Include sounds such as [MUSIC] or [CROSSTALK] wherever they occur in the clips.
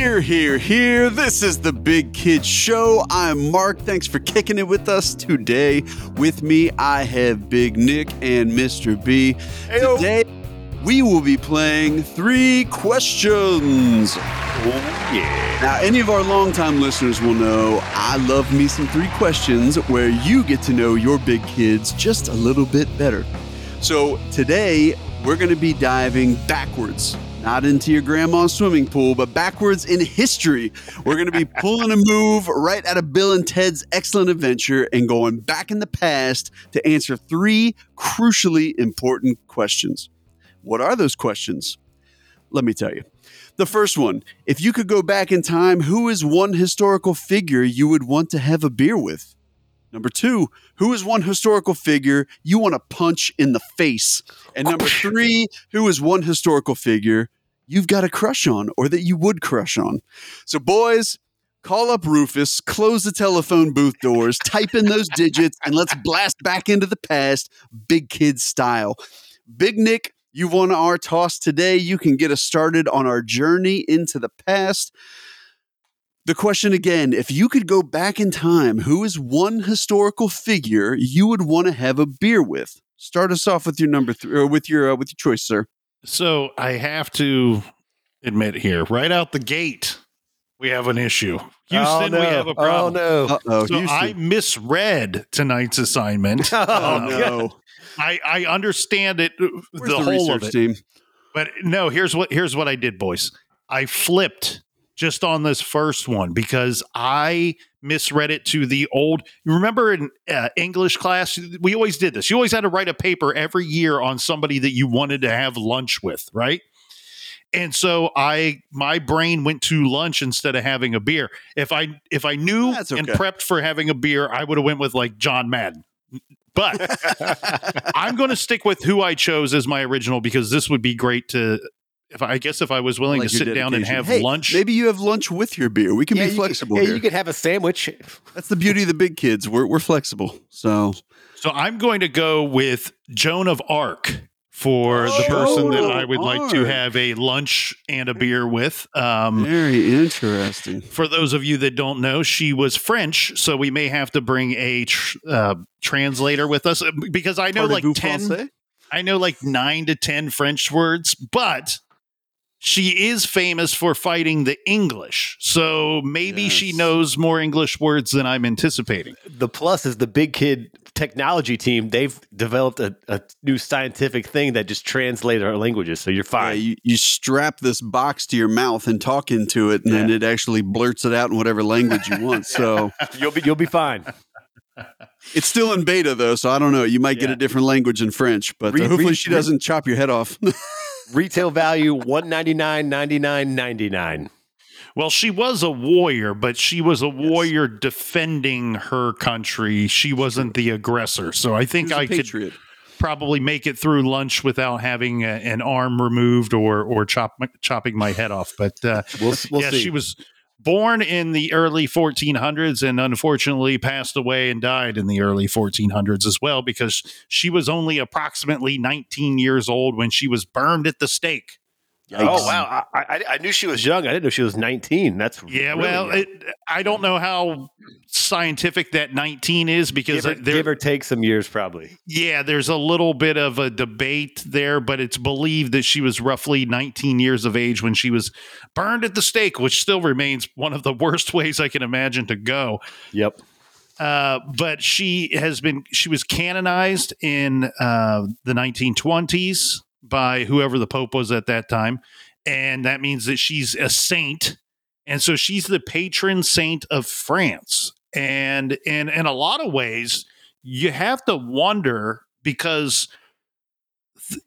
Here, here, here. This is the Big Kid Show. I'm Mark. Thanks for kicking it with us today. With me, I have Big Nick and Mr. B. Heyo. Today, we will be playing three questions. Oh, yeah. Now, any of our longtime listeners will know I love me some three questions where you get to know your big kids just a little bit better. So, today we're going to be diving backwards, not into your grandma's swimming pool, but backwards in history. We're going to be [LAUGHS] pulling a move right out of Bill and Ted's Excellent Adventure and going back in the past to answer three crucially important questions. What are those questions? Let me tell you. The first one if you could go back in time, who is one historical figure you would want to have a beer with? Number two, who is one historical figure you want to punch in the face? And number three, who is one historical figure you've got a crush on or that you would crush on? So, boys, call up Rufus, close the telephone booth doors, type in those digits, and let's blast back into the past, big kid style. Big Nick, You've won our toss today. You can get us started on our journey into the past. The question again if you could go back in time, who is one historical figure you would want to have a beer with? Start us off with your number three, or with your uh, with your choice, sir. So I have to admit here, right out the gate, we have an issue. Houston, oh, no. we have a problem. Oh no! Uh oh, So I misread tonight's assignment. [LAUGHS] Oh, Uh, no, I, I understand it, uh, Where's the, the, whole of it. team? But no, here's what here's what I did, boys. I flipped just on this first one because I misread it to the old. You remember in uh, English class, we always did this. You always had to write a paper every year on somebody that you wanted to have lunch with, right? And so I my brain went to lunch instead of having a beer. If I if I knew That's and prepped for having a beer, I would have went with like John Madden. But [LAUGHS] I'm going to stick with who I chose as my original because this would be great to. If I, I guess if I was willing Like to your sit down and have Hey, lunch, Maybe you have lunch with your beer. We can yeah, be flexible Could, yeah, here. you could have a sandwich. [LAUGHS] That's the beauty of the big kids. We're we're flexible. So so I'm going to go with Joan of Arc for the person that I of would like to have a lunch and a beer with. Um, very interesting. for those of you that don't know, she was French, so we may have to bring a tr- uh, translator with us uh, because I know like ten. français? I know like nine to 10 French words, but she is famous for fighting the English. So maybe she knows more English words than I'm anticipating. The plus is the big kid technology team. They've developed a, a new scientific thing that just translates our languages. So you're Yeah, fine. you, you strap this box to your mouth and talk into it, and then it actually blurts it out in whatever language you want. So [LAUGHS] you'll be you'll be fine. [LAUGHS] it's still in beta, though. So I don't know. You might get a different language in French, but uh, hopefully re- she doesn't chop your head off. [LAUGHS] Retail value one ninety nine ninety nine ninety nine. Well, she was a warrior, but she was a warrior defending her country. She wasn't the aggressor. So I think I could probably make it through lunch without having a, an arm removed or or chop chopping my head off. But uh, We'll we'll yeah, see. she was born in the early 1400s and unfortunately passed away and died in the early 1400s as well because she was only approximately 19 years old when she was burned at the stake. Oh wow! I, I, I knew she was young. I didn't know she was nineteen. That's Yeah, really well, it, I don't know how scientific that 19 is because give, or, there, give or take some years, probably. yeah, there's a little bit of a debate there, but it's believed that she was roughly 19 years of age when she was burned at the stake, which still remains one of the worst [LAUGHS] ways I can imagine to go. Yep. Uh, but she has been she was canonized in uh, the 1920s by whoever the pope was at that time. And that means that she's a saint. And so she's the patron saint of france. And in in a lot of ways you have to wonder because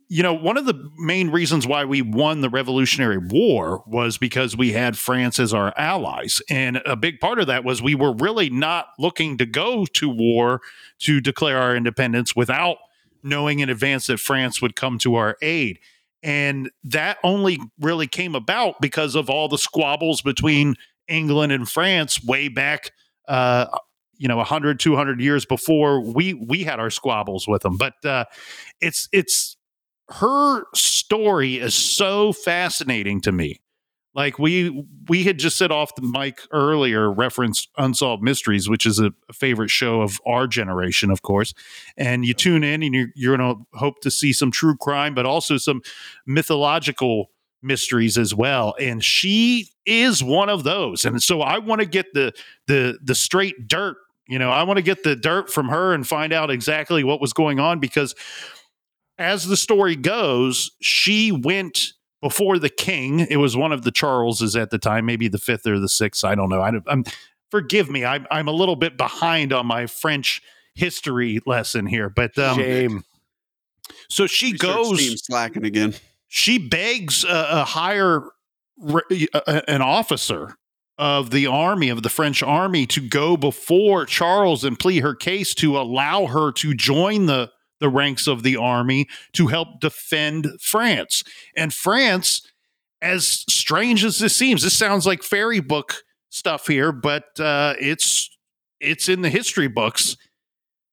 you know one of the main reasons why we won the revolutionary war was because we had france as our allies. And a big part of that was we were really not looking to go to war to declare our independence without knowing in advance that france would come to our aid. And that only really came about because of all the squabbles between england and france way back uh, you know 100 200 years before we we had our squabbles with them. But uh it's it's her story is so fascinating to me Like we we had just said off the mic earlier, referenced Unsolved Mysteries, which is a, a favorite show of our generation, of course. And you tune in and you're you're gonna hope to see some true crime, but also some mythological mysteries as well. And she is one of those. And so I want to get the the the straight dirt. You know, I want to get the dirt from her and find out exactly what was going on because as the story goes, she went before the king. It was one of the Charleses at the time, maybe the fifth or the sixth. I don't know. I, am forgive me. I'm I'm a little bit behind on my French history lesson here, but um, shame. So she Research goes team slacking again. She begs a, a higher an officer of the army of the French army to go before Charles and plead her case to allow her to join the the ranks of the army to help defend France. And France, as strange as this seems, this sounds like fairy book stuff here, but uh, it's it's in the history books.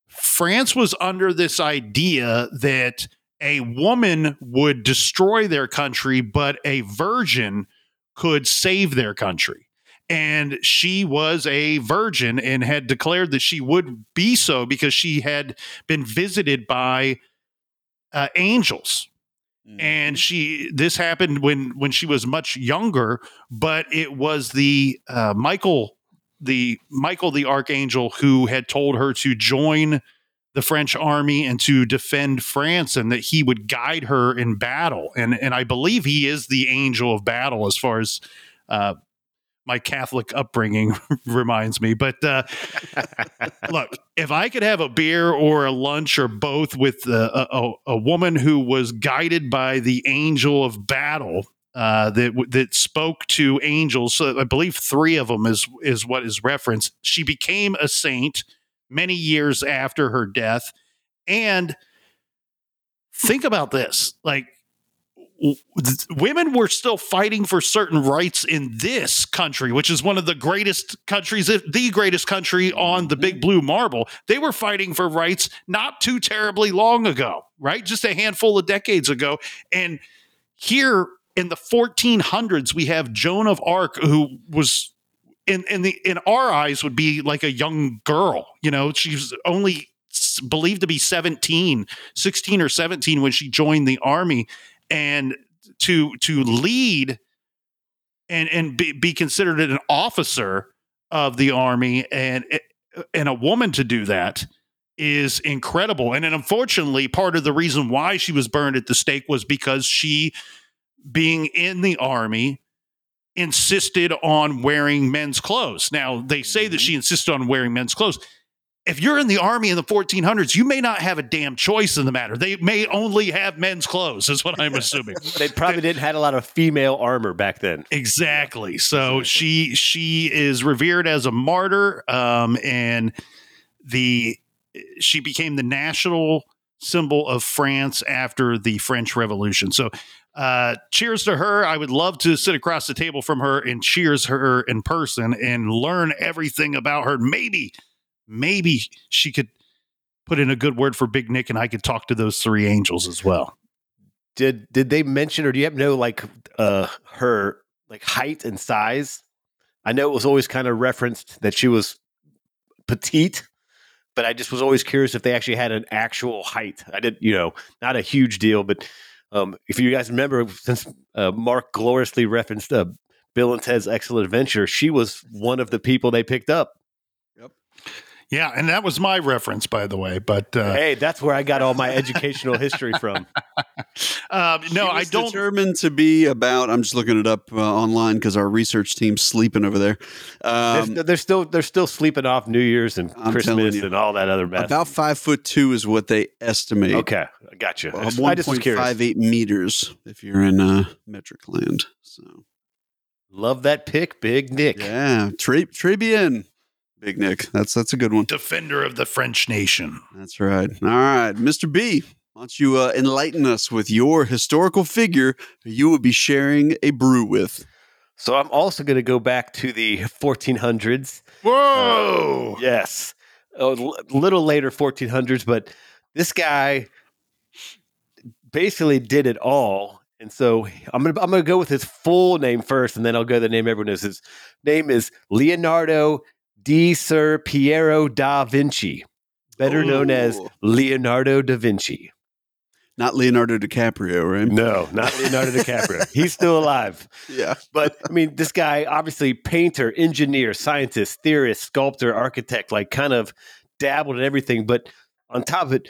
France was under this idea that a woman would destroy their country, but a virgin could save their country and she was a virgin and had declared that she would be so because she had been visited by uh, angels mm-hmm. and she this happened when when she was much younger but it was the uh, michael the michael the archangel who had told her to join the french army and to defend france and that he would guide her in battle and and i believe he is the angel of battle as far as uh, my Catholic upbringing [LAUGHS] reminds me. But uh, [LAUGHS] look, if I could have a beer or a lunch or both with a, a, a woman who was guided by the angel of battle uh, that that spoke to angels, so I believe three of them is is what is referenced. She became a saint many years after her death, and think about this, like women were still fighting for certain rights in this country, which is one of the greatest countries, the greatest country on the big mm-hmm. blue marble. They were fighting for rights not too terribly long ago, right? Just a handful of decades ago. And here in the 1400s, we have Joan of Arc, who was in in the in our eyes would be like a young girl. You know, she's only believed to be 17, 16 or 17 when she joined the army and to to lead and and be, be considered an officer of the army and and a woman to do that is incredible. And then unfortunately part of the reason why she was burned at the stake was because she being in the army insisted on wearing men's clothes. Now they say that mm-hmm. she insisted on wearing men's clothes if you're in the army in the 1400s, you may not have a damn choice in the matter. They may only have men's clothes, is what I'm assuming. [LAUGHS] they probably didn't had a lot of female armor back then. Exactly. So she she is revered as a martyr, um, and the she became the national symbol of France after the French Revolution. So. Uh, cheers to her. I would love to sit across the table from her and cheers her in person and learn everything about her. Maybe maybe she could put in a good word for Big Nick and I could talk to those three angels as well. Did did they mention or do you have to know like uh her like height and size? I know it was always kind of referenced that she was petite, but I just was always curious if they actually had an actual height. I did, you know, not a huge deal, but um, if you guys remember, since uh, Mark gloriously referenced uh, Bill and Ted's Excellent Adventure, she was one of the people they picked up. Yep. Yeah, and that was my reference, by the way. But uh, hey, that's where I got all my educational history from. [LAUGHS] Um, no, I don't. Determined to be about. I'm just looking it up uh, online because our research team's sleeping over there. Um, they're, they're, still they're still sleeping off New Year's and I'm Christmas and all that other mess. About five foot two is what they estimate. Okay, I got you. One point five eight meters if you're in uh, metric land. So. Love that pick, Big Nick. Yeah, Tri- Tribune. Big Nick. That's that's a good one. Defender of the French nation. That's right. All right, Mr. B. Why don't you uh, enlighten us with your historical figure you would be sharing a brew with? So I'm also going to go back to the 1400s. Whoa! Uh, yes, a little later 1400s, but this guy basically did it all And so I'm gonna I'm gonna go with his full name first, and then I'll go the name everyone knows. His name is Leonardo di Ser Piero da Vinci, better known as Leonardo da Vinci. Not Leonardo DiCaprio, right? No, not Leonardo DiCaprio. He's still alive. [LAUGHS] Yeah. But I mean, this guy, obviously, painter, engineer, scientist, theorist, sculptor, architect, like kind of dabbled in everything. But on top of it,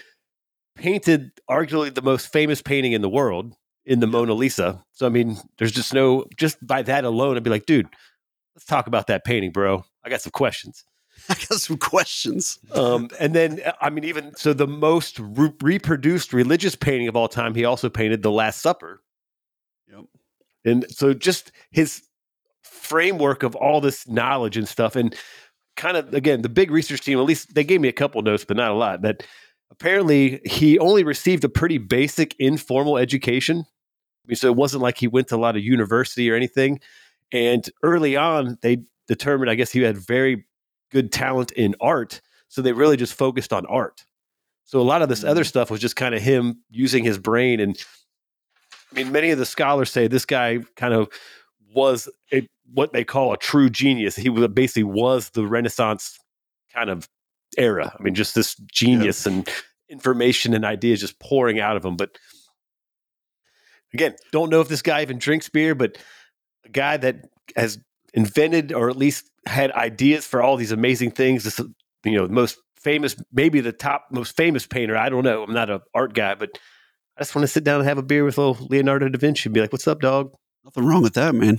painted arguably the most famous painting in the world in the Mona Lisa. So, I mean, there's just no, just by that alone, I'd be like, dude, let's talk about that painting, bro. I got some questions. [LAUGHS] I got some questions. Um, and then, I mean, even so, the most re- reproduced religious painting of all time, he also painted The Last Supper. Yep. And so, just his framework of all this knowledge and stuff, and kind of again, the big research team, at least they gave me a couple notes, but not a lot. That apparently he only received a pretty basic informal education. I mean, so it wasn't like he went to a lot of university or anything. And early on, they determined, I guess, he had very good talent in art. So they really just focused on art. So a lot of this other mm. stuff was just kind of him using his brain. And I mean, many of the scholars say this guy kind of was a, what they call a true genius. He was basically was the Renaissance kind of era. I mean, just this genius and information and ideas just pouring out of him. But again, don't know if this guy even drinks beer, but a guy that has invented or at least had ideas for all these amazing things. This, you know, the most famous, maybe the top most famous painter. I don't know. I'm not an art guy, but I just want to sit down and have a beer with old Leonardo da Vinci and be like, "What's up, dog?" Nothing wrong with that, man.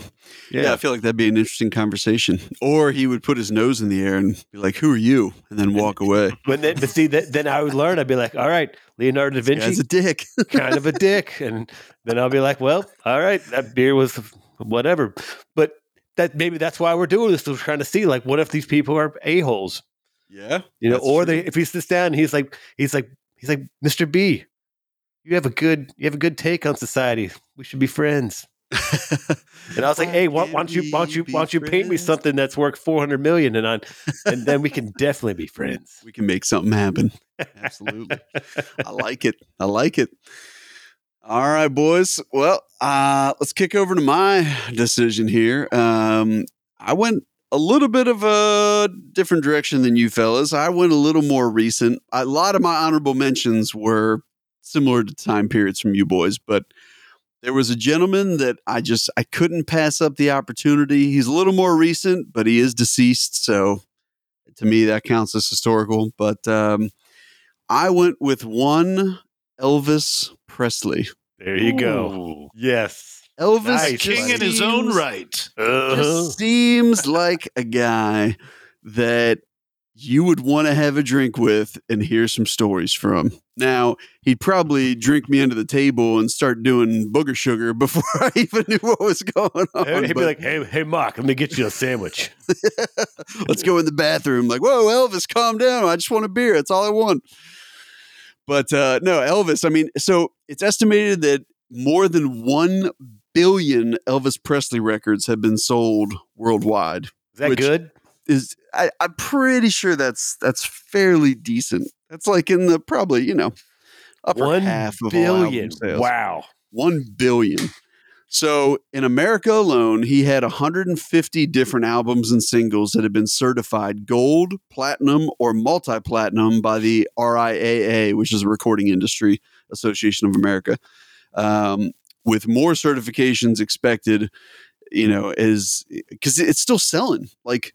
Yeah. I feel like that'd be an interesting conversation. Or he would put his nose in the air and be like, "Who are you?" and then walk away. But then, but see, that, then I would learn. I'd be like, "All right, Leonardo da Vinci, a dick. [LAUGHS] kind of a dick," and then I'll be like, "Well, all right, that beer was whatever." But that maybe that's why we're doing this. We're trying to see, like, what if these people are a holes? yeah. You know, or true. they if he sits down he's like he's like he's like Mr. B, you have a good you have a good take on society. We should be friends. [LAUGHS] And I was like, hey, why, why don't you why don't you why don't you paint me something that's worth four hundred million and on and then we can definitely be [LAUGHS] friends. We can make something happen. [LAUGHS] Absolutely. I like it. I like it. All right, boys. Well, uh, let's kick over to my decision here. Um, I went a little bit of a different direction than you fellas. I went a little more recent. A lot of my honorable mentions were similar to time periods from you boys, but there was a gentleman that I just I couldn't pass up the opportunity. He's a little more recent, but he is deceased, so to me that counts as historical. But um, I went with one Elvis Presley. There you go. Yes. Elvis Nice, King in his own right. Uh-huh. Just seems like a guy that you would want to have a drink with and hear some stories from. Now, he'd probably drink me under the table and start doing booger sugar before [LAUGHS] I even knew what was going on. He'd be like, hey, hey, Mark, let me get you a sandwich. [LAUGHS] Let's go in the bathroom. Like, whoa, Elvis, calm down. I just want a beer. That's all I want. But uh, no, Elvis, I mean, so it's estimated that more than 1 billion Elvis Presley records have been sold worldwide. Is that good? Is I, I'm pretty sure that's that's fairly decent. That's like in the probably, you know, upper One half of billion. Wow. 1 billion. So in America alone, he had 150 different albums and singles that have been certified gold, platinum, or multi platinum by the RIAA, which is the Recording Industry Association of America, um, with more certifications expected. You know, is because it's still selling. Like,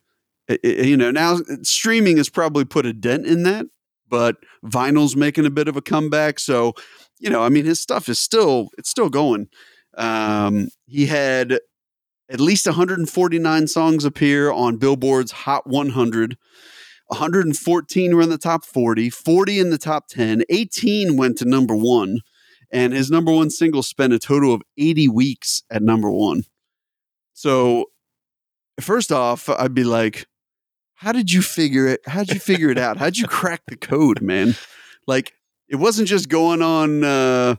i- i- you know, now streaming has probably put a dent in that, but vinyl's making a bit of a comeback. So, you know, I mean, his stuff is still it's still going. Um, he had at least 149 songs appear on Billboard's Hot 100. 114 were in the top 40, 40 in the top 10, 18 went to number one, and his number one single spent a total of 80 weeks at number one. So, first off, I'd be like, how did you figure it? How'd you figure it out? How'd you crack the code, man? Like, it wasn't just going on. Uh,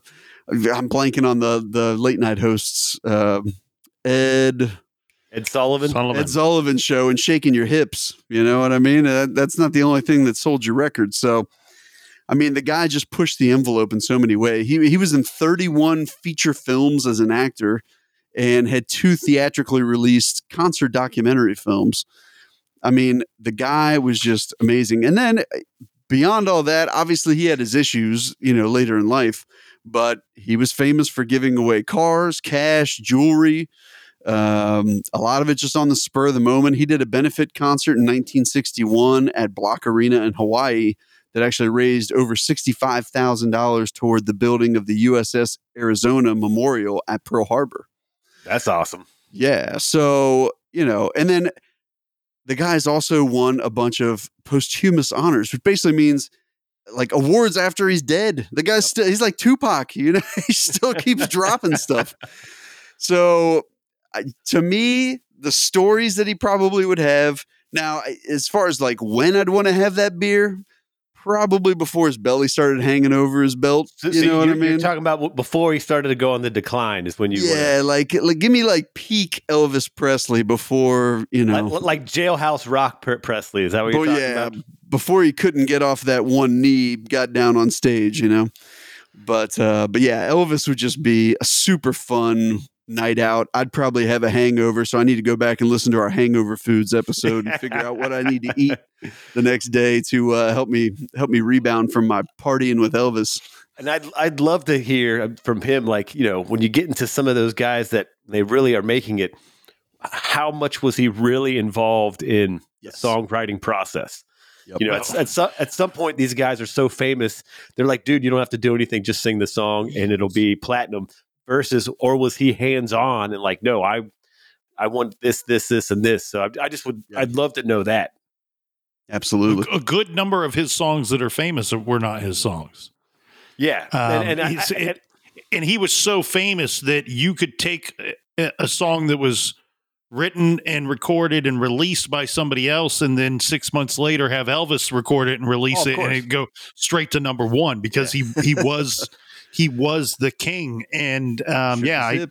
I'm blanking on the the late night hosts, uh, Ed Ed Sullivan. Sullivan. Ed Sullivan show and shaking your hips. You know what I mean? Uh, that's not the only thing that sold your record. So, I mean, the guy just pushed the envelope in so many ways. He he was in 31 feature films as an actor and had two theatrically released concert documentary films. I mean, the guy was just amazing. And then uh, beyond all that, obviously he had his issues, you know, later in life, but he was famous for giving away cars, cash, jewelry, um, a lot of it just on the spur of the moment. He did a benefit concert in 1961 at Bloch Arena in Hawaii that actually raised over $65,000 toward the building of the USS Arizona Memorial at Pearl Harbor. That's awesome. Yeah. So, you know, and then the guy's also won a bunch of posthumous honors, which basically means like awards after he's dead. The guy's still, he's like Tupac, you know, [LAUGHS] he still keeps dropping stuff. So, I, to me, the stories that he probably would have now, as far as like when I'd want to have that beer, probably before his belly started hanging over his belt. So, you so know what I mean? You're talking about before he started to go on the decline is when you yeah, like like give me like peak Elvis Presley before you know, like, like jailhouse rock Presley. Is that what you're Oh, talking yeah, about? before he couldn't get off that one knee, got down on stage, you know. But uh, but yeah, Elvis would just be a super fun night out. I'd probably have a hangover, so I need to go back and listen to our hangover foods episode and figure out what I need to eat [LAUGHS] the next day to uh, help me help me rebound from my partying with Elvis. And I'd I'd love to hear from him, like you know, when you get into some of those guys that they really are making it. How much was he really involved in Yes. the songwriting process? Yep. You know, at, at, some, at some point, these guys are so famous. They're like, dude, you don't have to do anything; just sing the song, and it'll be platinum. Versus, or was he hands on and like, no, I, I want this, this, this, and this. So I, I just would, Yeah. I'd love to know that. Absolutely. A good number of his songs that are famous were not his songs. Yeah, Um, and, and I- he's- I- it- and he was so famous that you could take a, a song that was written and recorded and released by somebody else, and then six months later have Elvis record it and release Oh, of it, and course. it go straight to number one because he he was he was the king. And um, yeah, I,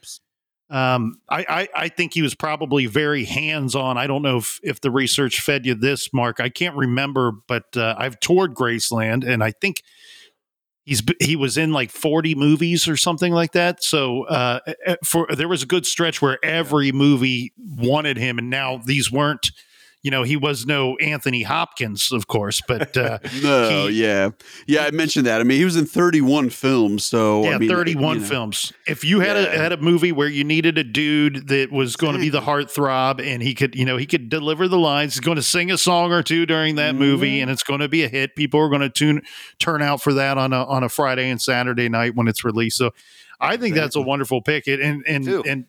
um, I, I, I think he was probably very hands on. I don't know if, if the research fed you this, Mark. I can't remember, but uh, I've toured Graceland, and I think he's he was in like forty movies or something like that. So uh, for there was a good stretch where every movie wanted him, and now these weren't. You know, he was no Anthony Hopkins, of course, but uh, [LAUGHS] No, he- yeah, yeah. I mentioned that. I mean, he was in 31 films, so yeah, I mean, 31 you know. films. If you had Yeah. a had a movie where you needed a dude that was going to be the heartthrob and he could, you know, he could deliver the lines, he's going to sing a song or two during that movie Mhm. and it's going to be a hit. People are going to tune turn out for that on a on a Friday and Saturday night when it's released. So I think that's a wonderful pick. It and and and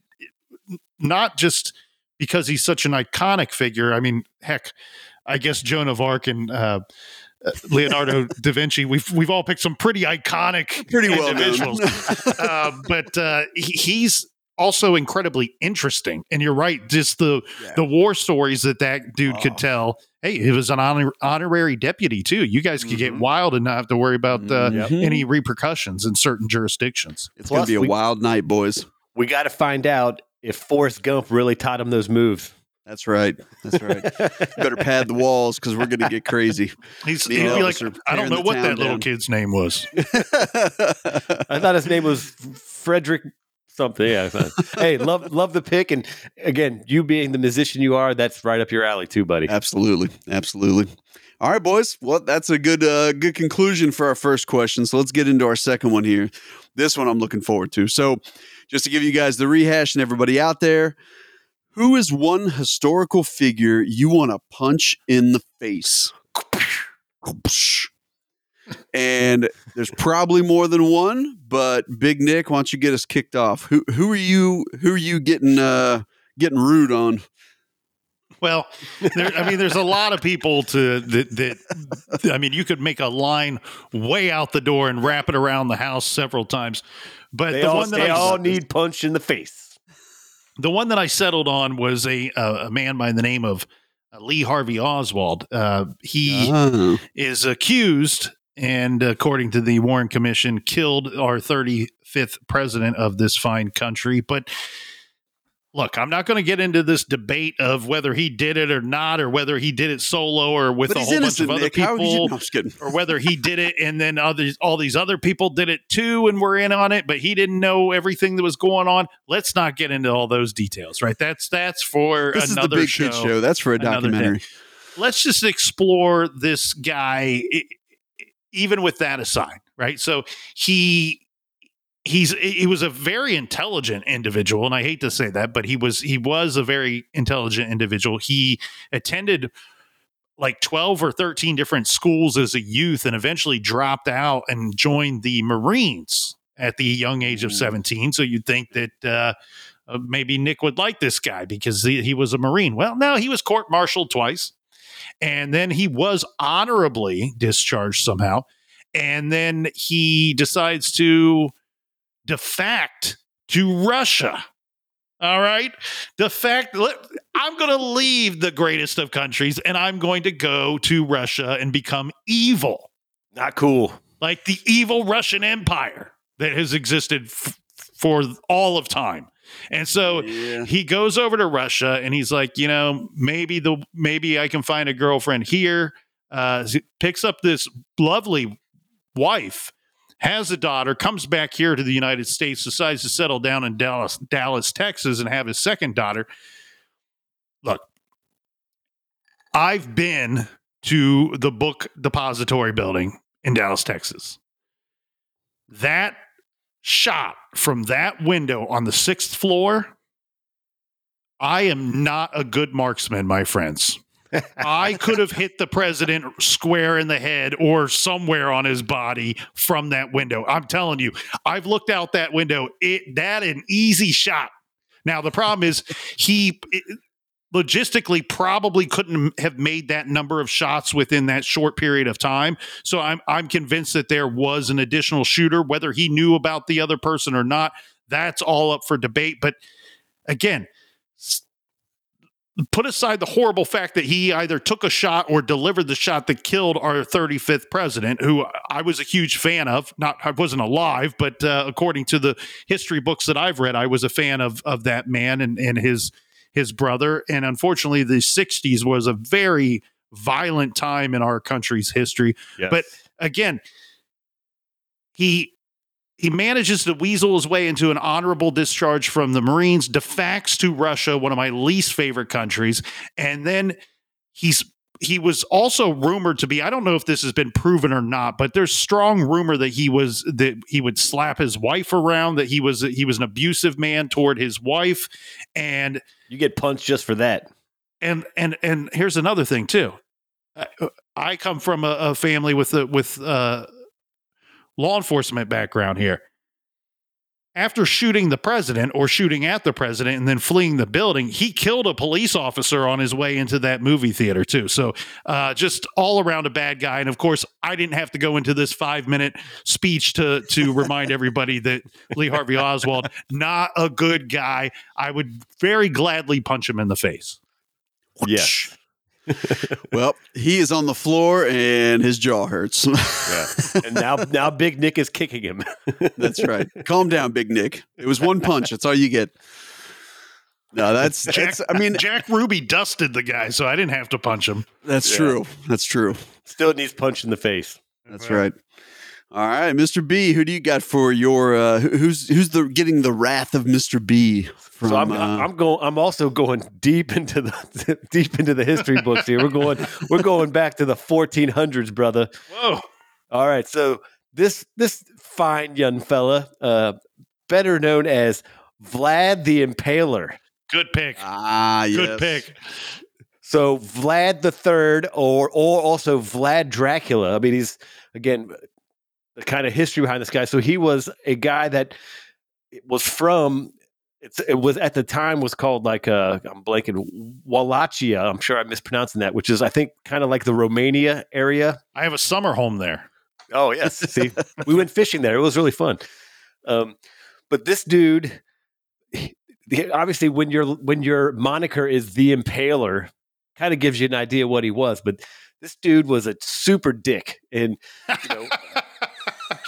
not just because he's such an iconic figure. I mean, heck, I guess Joan of Arc and uh, uh, Leonardo [LAUGHS] da Vinci. We've we've all picked some pretty iconic, Pretty well individuals. uh, [LAUGHS] but uh, he, he's also incredibly interesting. And you're right, just the Yeah. the war stories that that dude Oh. could tell. Hey, he was an honor, honorary deputy too. You guys could get Mhm. wild and not have to worry about uh, Mhm. any repercussions in certain jurisdictions. It's gonna be a we- wild night, boys. we got to find out if Forrest Gump really taught him those moves. That's right. That's right. [LAUGHS] Better pad the walls because we're going to get crazy. He's he'd be like, I don't know what town that little kid's name was. [LAUGHS] I thought his name was Frederick something. Yeah. Hey, love love the pick, and again, you being the musician you are, that's right up your alley too, buddy. Absolutely, absolutely. All right, boys. Well, that's a good uh, good conclusion for our first question. So let's get into our second one here. This one I'm looking forward to. So, just to give you guys the rehash and everybody out there, who is one historical figure you want to punch in the face? And there's probably more than one, but Big Nick, why don't you get us kicked off? Who who are you who are you getting uh getting rude on? [LAUGHS] Well, there, I mean, there's a lot of people to that, that. I mean, you could make a line way out the door and wrap it around the house several times. But They the all, one that they I, all need punch in the face. the one that I settled on was a a, a man by the name of uh, Lee Harvey Oswald. Uh, he Oh. is accused, and according to the Warren Commission, killed our 35th president of this fine country. But look, I'm not going to get into this debate of whether he did it or not, or whether he did it solo or with But a whole bunch of other Nick. You? people, [LAUGHS] No, I'm just kidding. or whether he did it and then others, all these other people did it too, and were in on it, but he didn't know everything that was going on. Let's not get into all those details, right? That's that's for This is the another big show. show. That's for a another day. documentary. Let's just explore this guy, even with that aside, right? So he he's he was a very intelligent individual and i hate to say that but he was he was a very intelligent individual. He attended like 12 or 13 different schools as a youth and eventually dropped out and joined the marines at the young age of Mm. 17 so you'd think that uh, uh, maybe nick would like this guy because he, he was a marine. Well no he was court-martialed twice and then he was honorably discharged somehow and then he decides to defact to Russia. All right. The fact I'm going to leave the greatest of countries and I'm going to go to Russia and become evil, Not cool. like the evil Russian Empire that has existed f- for all of time. And so Yeah. he goes over to Russia and he's like, you know, maybe the maybe I can find a girlfriend here. Uh, picks up this lovely wife, has a daughter, comes back here to the United States, decides to settle down in Dallas, Dallas, Texas, and have his second daughter. Look, I've been to the book depository building in Dallas, Texas. That shot from that window on the sixth floor, I am not a good marksman, my friends. I could have hit the president square in the head or somewhere on his body from that window. I'm telling you, I've looked out that window. It that an easy shot. Now the problem is he it- logistically probably couldn't have made that number of shots within that short period of time. So I'm I'm convinced that there was an additional shooter whether he knew about the other person or not. That's all up for debate, but again, put aside the horrible fact that he either took a shot or delivered the shot that killed our 35th president, who I was a huge fan of. Not I wasn't alive, but uh, according to the history books that I've read, I was a fan of of that man and and his his brother. And unfortunately, the 60s was a very violent time in our country's history Yes. But- again, he he manages to weasel his way into an honorable discharge from the Marines, defects to Russia, one of my least favorite countries, and then he's he was also rumored to be I don't know if this has been proven or not, but there's strong rumor that he was that he would slap his wife around, that he was he was an abusive man toward his wife and you get punched just for that. and and and here's another thing too. I, I come from a, a family with a with uh law enforcement background here. After shooting the president or shooting at the president and then fleeing the building, he killed a police officer on his way into that movie theater too. So, uh, just all around a bad guy. And of course, I didn't have to go into this five minute speech to to [LAUGHS] remind everybody that Lee Harvey Oswald not a good guy. I would very gladly punch him in the face. Yes. [LAUGHS] Well, he is on the floor and his jaw hurts. [LAUGHS] Yeah. And now now Big Nick is kicking him. [LAUGHS] that's right. Calm down, Big Nick. It was one punch. That's all you get. No, that's, that's I mean, Jack Ruby dusted the guy, so I didn't have to punch him. that's Yeah. true. That's true. Still needs punch in the face. That's right. All right, Mr. B, who do you got for your uh who's who's the getting the wrath of Mr. B from so I'm, uh, I'm going. I'm also going deep into the [LAUGHS] deep into the history books here. We're going. We're going back to the 1400s, brother. Whoa. All right. So this this fine young fella, uh, better known as Vlad the Impaler. Good pick. Ah, yes. Good pick. So Vlad the Third, or or also Vlad Dracula. I mean, he's again the kind of history behind this guy. So he was a guy that was from. It's, it was at the time was called like uh I'm blanking Wallachia. I'm sure I'm mispronouncing that, which is I think kind of like the Romania area. I have a summer home there. Oh yes, [LAUGHS] see, we went fishing there. It was really fun. Um, but this dude, he- obviously, when your when your moniker is the Impaler, kind of gives you an idea what he was. But this dude was a super dick, and you know, [LAUGHS]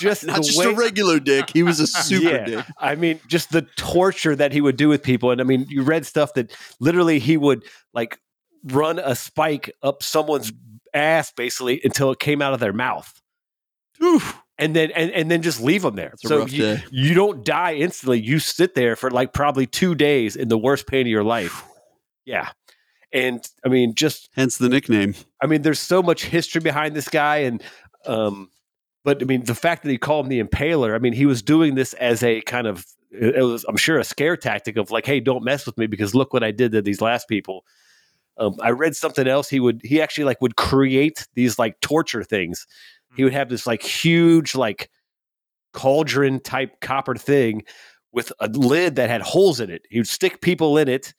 just [LAUGHS] Not just way, a regular dick. He was a [LAUGHS] super Yeah. dick. I mean, just the torture that he would do with people. And I mean, you read stuff that literally he would like run a spike up someone's ass basically until it came out of their mouth. Oof. And then and, and then just leave them there. So you, day. you don't die instantly. You sit there for like probably two days in the worst pain of your life. Yeah. And I mean, just Hence the nickname. I mean, there's so much history behind this guy, and um, but I mean, the fact that he called him the Impaler. I mean, he was doing this as a kind of, it was, I'm sure, a scare tactic of like, hey, don't mess with me because look what I did to these last people. Um, I read something else. He would, he actually like would create these like torture things. He would have this like huge like cauldron type copper thing with a lid that had holes in it. He would stick people in it,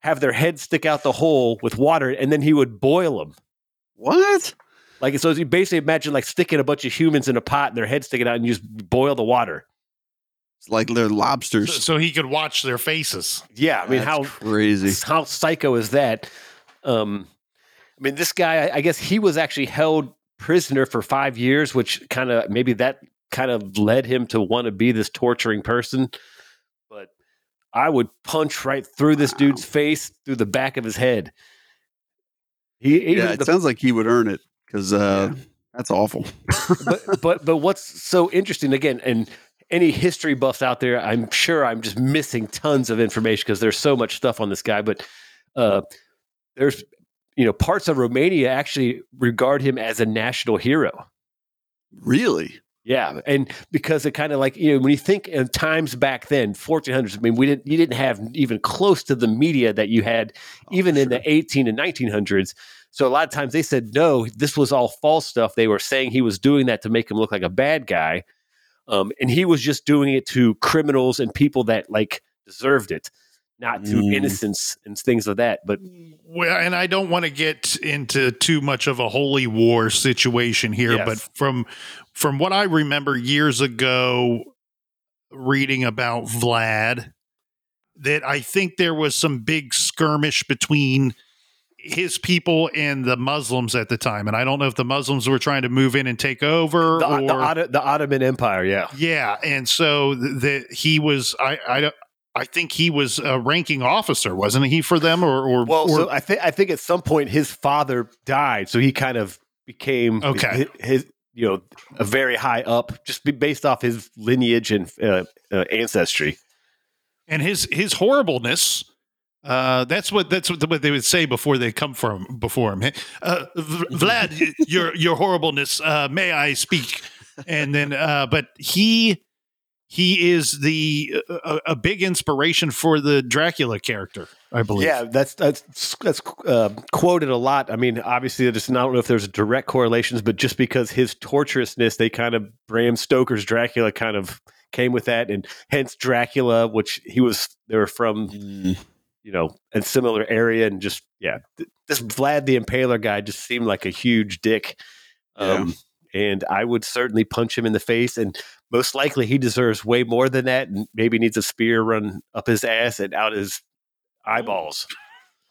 have their head stick out the hole with water, and then he would boil them. What? Like so, you basically imagine like sticking a bunch of humans in a pot and their heads sticking out, and you just boil the water. It's like they're lobsters. so he could watch their faces. Yeah, I mean, That's how crazy? how psycho is that? Um, I mean, this guy, I, I guess he was actually held prisoner for five years, which kind of maybe that kind of led him to want to be this torturing person. But I would punch right through this dude's face, through the back of his head. He, even Yeah, it the sounds like he would earn it because uh, that's awful. [LAUGHS] but but but what's so interesting again and any history buffs out there i'm sure i'm just missing tons of information because there's so much stuff on this guy but uh there's you know parts of romania actually regard him as a national hero Really? yeah and because it kind of like you know when you think of times back then 1400s i mean we didn't you didn't have even close to the media that you had even in the 18 and 1900s so a lot of times they said no this was all false stuff they were saying he was doing that to make him look like a bad guy um, and he was just doing it to criminals and people that like deserved it not to Mm. innocents and things of that but Well, and I don't want to get into too much of a holy war situation here, Yes. but from from what I remember years ago reading about Vlad, that I think there was some big skirmish between his people and the Muslims at the time, and I don't know if the Muslims were trying to move in and take over the, or the, the ottoman empire yeah yeah, and so that he was I I. I think he was a ranking officer, wasn't he, for them? Or, or Well, or- so I think I think at some point his father died, so he kind of became Okay. His, his you know a very high up, just based off his lineage and uh, uh, ancestry. and his his horribleness uh that's what that's what, what they would say before they come from before him uh vlad your your horribleness uh may i speak and then uh but he he is the a, a big inspiration for the dracula character i believe Yeah, that's that's that's uh, quoted a lot. I mean, obviously, there's I don't know if there's direct correlations, but just because his torturousness, they kind of Bram Stoker's Dracula kind of came with that, and hence Dracula, which he was they were from Mm. You know, a similar area, and just yeah, th- this Vlad the Impaler guy just seemed like a huge dick. Um, And I would certainly punch him in the face, and most likely he deserves way more than that, and maybe needs a spear run up his ass and out his eyeballs.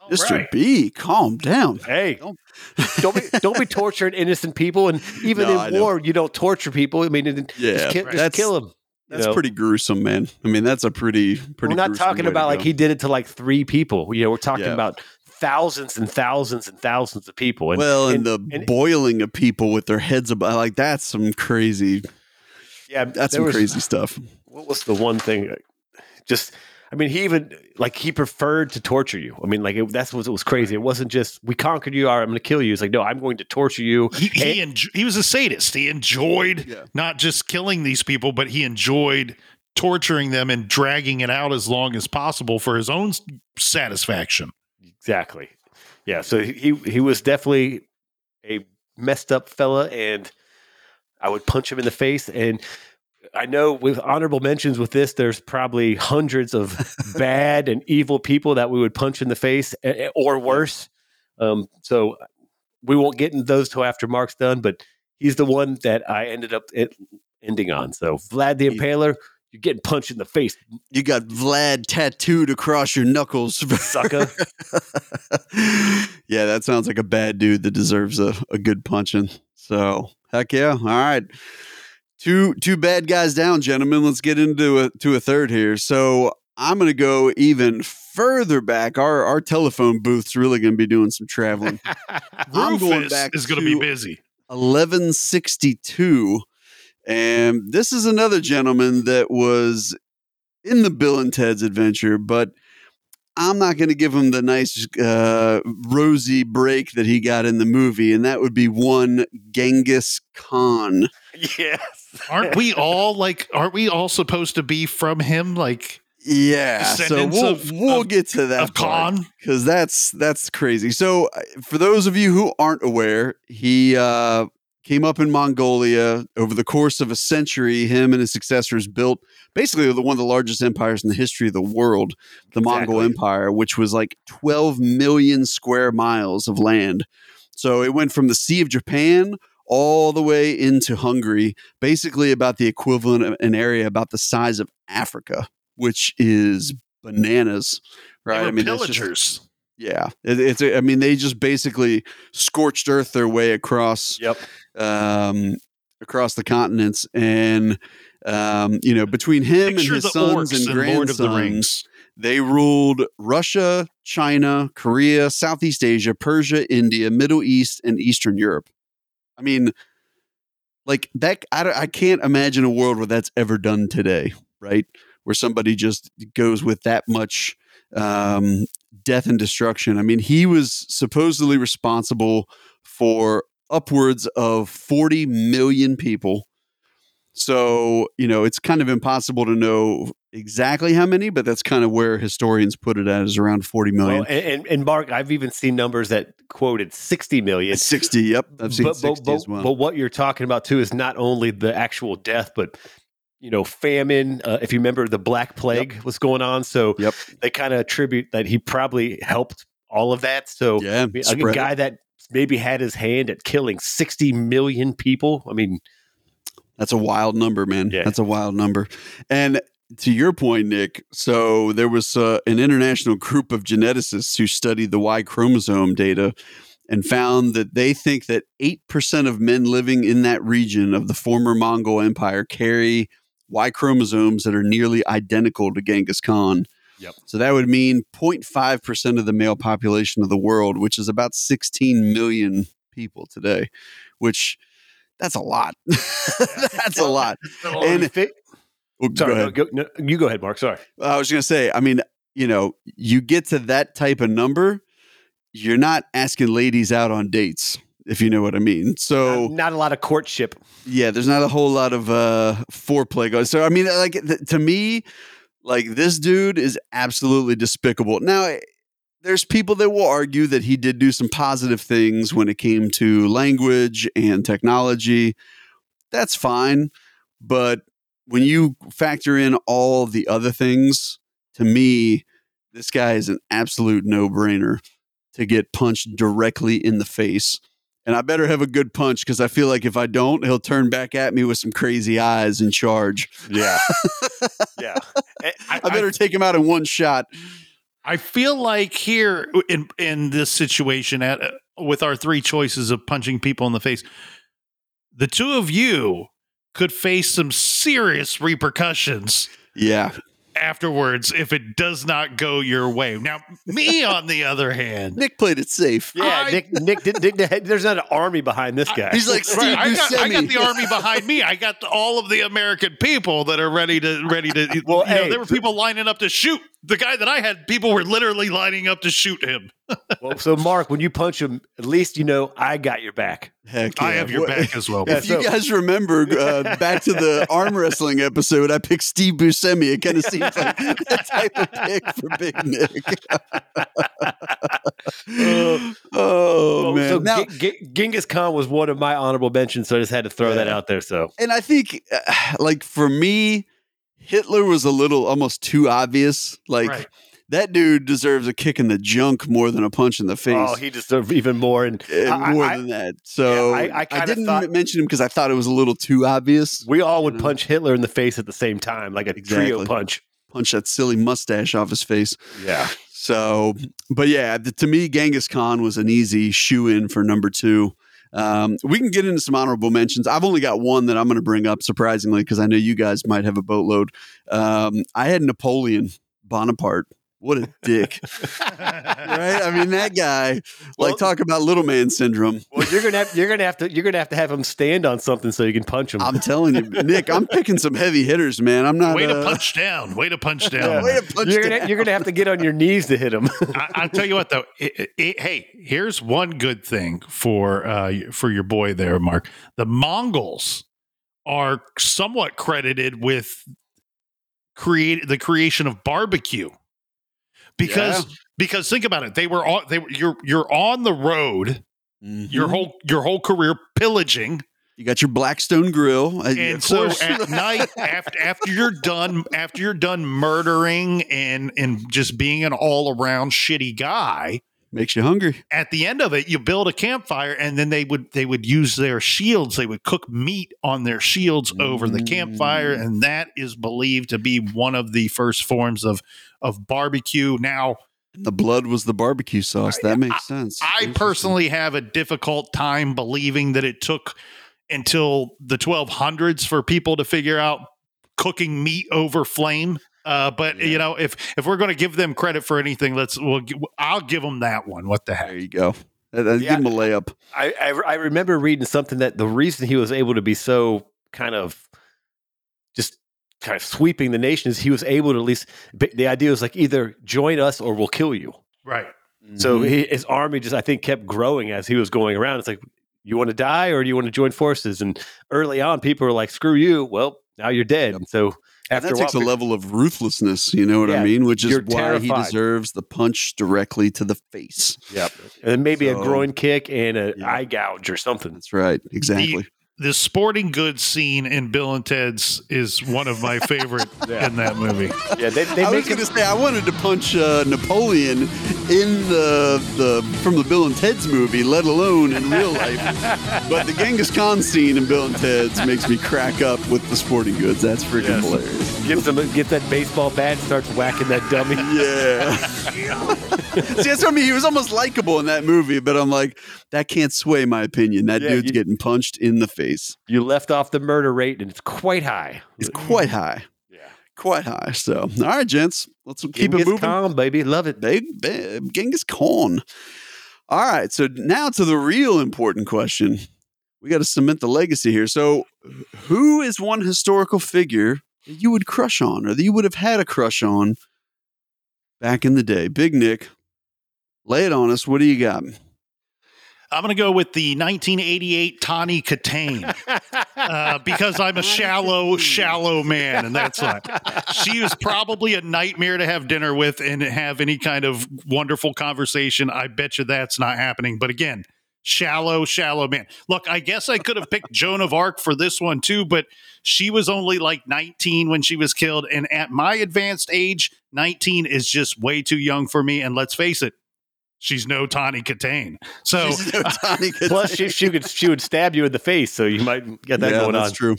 Mr. B, calm down. Hey, Don't- [LAUGHS] don't be don't be torturing innocent people, and even No, I in know. war, you don't torture people. I mean, Yeah, just, kill, right. just kill them. That's know? pretty gruesome, man. I mean, that's a pretty pretty. We're not talking about like he did it to like three people. You know, we're talking Yeah. about thousands and thousands and thousands of people. And, well, and, and- the and- boiling of people with their heads about like that's some crazy. yeah, That's some was- crazy stuff. What was the one thing? Just, I mean, he even like he preferred to torture you. I mean, like it, that's what it was crazy. It wasn't just we conquered you. All right, I'm going to kill you. It's like no, I'm going to torture you. he he, enjo- he was a sadist he enjoyed Yeah. not just killing these people but he enjoyed torturing them and dragging it out as long as possible for his own satisfaction Exactly. Yeah. So he he was definitely a messed up fella, and I would punch him in the face. And I know with honorable mentions with this, there's probably hundreds of [LAUGHS] bad and evil people that we would punch in the face, eh, eh, or worse. Um, so we won't get into those till after Mark's done, but he's the one that I ended up ending on. So Vlad the Impaler, you're getting punched in the face, You got Vlad tattooed across your knuckles, [LAUGHS] sucker. yeah, that sounds like a bad dude that deserves a, a good punching. So heck yeah. All right. Two two bad guys down, gentlemen. Let's get into a to a third here. So I'm going to go even further back. Our our telephone booth's really going to be doing some traveling. [LAUGHS] I'm going Rufus back is going to be busy. 1162. And this is another gentleman that was in the Bill and Ted's adventure, but I'm not going to give him the nice uh, rosy break that he got in the movie, and that would be one Genghis Khan. yes. [LAUGHS] Aren't we all like? Aren't we all supposed to be from him? Like Yeah, so we'll of- we'll of- get to that of Khan? because that's that's crazy. So, uh, for those of you who aren't aware, he uh, came up in Mongolia over the course of a century. Him and his successors built basically the one of the largest empires in the history of the world, the Mongol Empire, which was like 12 million square miles of land. So it went from the Sea of Japan all the way into Hungary, basically about the equivalent of an area about the size of Africa, which is bananas, right? They were that's just- pillagers. Yeah, it, it's. I mean, they just basically scorched earth their way across Yep. um, across the continents, and um, you know, between him Picture and his sons and in Lord of the grandsons, Rings. they ruled Russia, China, Korea, Southeast Asia, Persia, India, Middle East, and Eastern Europe. I mean, like that. I, don't- I can't imagine a world where that's ever done today, right? Where somebody just goes with that much um, death and destruction. I mean, he was supposedly responsible for upwards of 40 million people. So, you know, it's kind of impossible to know exactly how many, but that's kind of where historians put it at is around 40 million. Well, and, and, Mark, I've even seen numbers that quoted 60 million. 60. Yep. I've seen but, 60 but, as well. but what you're talking about too is not only the actual death, but you know, famine. Uh, if you remember, the Black Plague was going on, so Yep. they kind of attribute that he probably helped all of that. So yeah. I mean, a spread it. guy that maybe had his hand at killing 60 million people. I mean, That's a wild number, man. Yeah. That's a wild number. And to your point, Nick, so there was uh, an international group of geneticists who studied the Y chromosome data and found that they think that 8% of men living in that region of the former Mongol Empire carry Y chromosomes that are nearly identical to Genghis Khan. Yep. So that would mean 0.5% of the male population of the world, which is about 16 million people today, which that's a lot. [LAUGHS] [LAUGHS] that's a lot. and And- Well, oh, go sorry, no, ahead. go, no, you go ahead, Mark. Sorry. I was going to say, I mean, you know, you get to that type of number, you're not asking ladies out on dates, if you know what I mean. So, not, not a lot of courtship. yeah, there's not a whole lot of uh, foreplay going. So, I mean, like th- to me, like this dude is absolutely despicable. Now, eh, there's people that will argue that he did do some positive things when it came to language and technology. That's fine, but when you factor in all the other things, to me, this guy is an absolute no-brainer to get punched directly in the face. And I better have a good punch because I feel like if I don't, he'll turn back at me with some crazy eyes and charge. Yeah. [LAUGHS] yeah. Eh, I, I better take him out in one shot. I feel like here in in this situation at uh, with our three choices of punching people in the face, the two of you could face some serious repercussions Yeah. Afterwards if it does not go your way. Now, me [LAUGHS] on the other hand, Nick played it safe. Yeah, I- Nick, Nick, did, Nick, [LAUGHS] there's not an army behind this guy. He's like Steve Right, I, got, I got the army behind me. I got all of the American people that are ready to ready to. [LAUGHS] Well, you know, hey, there were people lining up to shoot the guy that I had. People were literally lining up to shoot him. well, so, Mark, when you punch him, at least you know I got your back. Heck I have your What- back as well. Yeah, If you guys remember uh, back to the [LAUGHS] arm wrestling episode, I picked Steve Buscemi. It kind of seems like that type of pick for Big Nick. [LAUGHS] oh Well, man! so now, G- G- Genghis Khan was one of my honorable mentions, so I just had to throw that out there. So, and I think, uh, like for me, Hitler was a little almost too obvious. Like Right. that dude deserves a kick in the junk more than a punch in the face. oh, he deserved even more. And Uh, I- more I- than that. So I- I I, didn't thought- mention him because I thought it was a little too obvious. we all would You know? punch Hitler in the face at the same time, like a trio punch. Punch that silly mustache off his face. Yeah. So, but yeah, th- to me, Genghis Khan was an easy shoe in for number two. Um, we can get into some honorable mentions. I've only got one that I'm going to bring up, surprisingly, because I know you guys might have a boatload. Um, I had Napoleon Bonaparte. What a dick, right? I mean, that guy. Well- like, talk about little man syndrome. Well, you're gonna have, you're gonna have to you're gonna have to have him stand on something so you can punch him. I'm telling you, Nick. I'm picking some heavy hitters, man. I'm not. Way to uh, punch down. Way to punch down. Way to punch you're gonna down. you're gonna have to get on your knees to hit him. I, I'll tell you what, though. It- it- hey, here's one good thing for uh, for your boy there, Mark. The Mongols are somewhat credited with create the creation of barbecue because because think about it. They were on. They were you're you're on the road Mhm. your whole your whole career pillaging You got your Blackstone Grill, uh, and so at night [LAUGHS] after after you're done after you're done murdering and and just being an all around shitty guy makes you hungry. at the end of it you build a campfire and then they would they would use their shields they would cook meat on their shields over the campfire Mm. and that is believed to be one of the first forms of of barbecue now The blood was the barbecue sauce. That makes sense. I Interesting. personally have a difficult time believing that it took until the 1200s for people to figure out cooking meat over flame. Uh, but Yeah. you know, if if we're going to give them credit for anything, let's. We'll, I'll give them that one. What the heck? There you go. Uh, uh, Yeah. Give him a layup. I, I I remember reading something that the reason he was able to be so kind of just kind of sweeping the nation is he was able to at least the idea was like either join us or we'll kill you. Right. So Mhm. he, his army just I think kept growing as he was going around. It's like you want to die or do you want to join forces? And early on, people were like, "Screw you!" Well, now you're dead. Yep. And so And after that takes a while, level of ruthlessness. You know what Yeah, I mean? Which is you're why he deserves the punch directly to the face. Yep. and then maybe So- a groin kick and an Yeah. eye gouge or something. That's right. Exactly. The sporting goods scene in Bill and Ted's is one of my favorite [LAUGHS] Yeah. in that movie. Yeah, they, they I was make going to say I wanted to punch uh, Napoleon in the the from the Bill and Ted's movie, let alone in real life. [LAUGHS] but the Genghis Khan scene in Bill and Ted's makes me crack up with the sporting goods. That's freaking Yes. hilarious. Gives him gets that baseball bat, and starts whacking that dummy. [LAUGHS] Yeah. [LAUGHS] See, that's what I mean. He was almost likable in that movie, but I'm like, that can't sway my opinion. That Yeah, dude's you- getting punched in the face. You left off the murder rate, and it's quite high. It's quite high. Yeah. Quite high. So, all right, gents, let's keep it moving. Khan, baby, love it. Big, big Genghis Khan. All right, so now to the real important question. We got to cement the legacy here. So, who is one historical figure that you would crush on, or that you would have had a crush on back in the day? Big Nick, lay it on us. What do you got? I'm going to go with the 1988 Tawny Kitaen. uh, because I'm a shallow, shallow man, and that's why she was probably a nightmare to have dinner with and have any kind of wonderful conversation. I bet you that's not happening. But again, shallow, shallow man. Look, I guess I could have picked Joan of Arc for this one too, but she was only like 19 when she was killed, and at my advanced age, 19 is just way too young for me. And let's face it. She's no Tawny Kitaen. So She's no Tawny [LAUGHS] Plus, she, she could she would stab you in the face, so you might get that yeah, going that's on. true.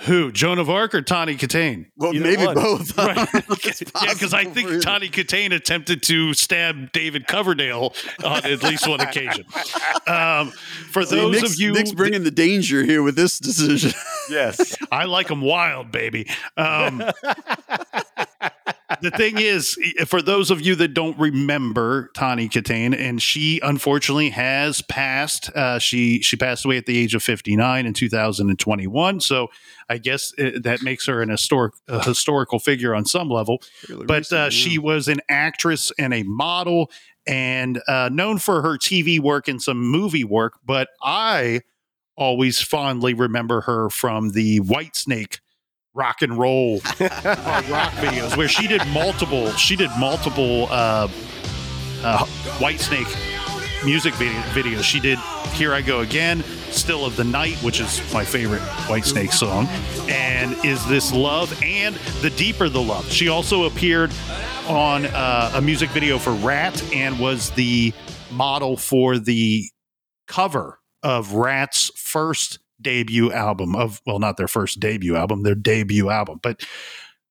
Who? Joan of Arc or Tawny Kitaen? Well, Either maybe one. both. [LAUGHS] Right. don't know if it's yeah, because I think for- Tawny Kitaen attempted to stab David Coverdale on at least one occasion. Um, for See, those Nick's, of you, Nick's bringing the danger here with this decision. Yes. [LAUGHS] I like them wild, baby. Um, [LAUGHS] the thing is, for those of you that don't remember Tawny Kitaen, and she unfortunately has passed. Uh, she she passed away at the age of fifty nine in two thousand and twenty one. So I guess uh that makes her an historic a historical figure on some level. but uh, she was an actress and a model and uh, known for her TV work and some movie work. But I always fondly remember her from the Whitesnake rock and roll hard [LAUGHS] rock videos where she did multiple she did multiple uh, uh, Whitesnake music video, videos. She did Here I Go Again, Still of the Night, which is my favorite Whitesnake song, and Is This Love, and The Deeper the Love. She also appeared on uh, a music video for Ratt and was the model for the cover of Ratt's first debut album of well not their first debut album their debut album but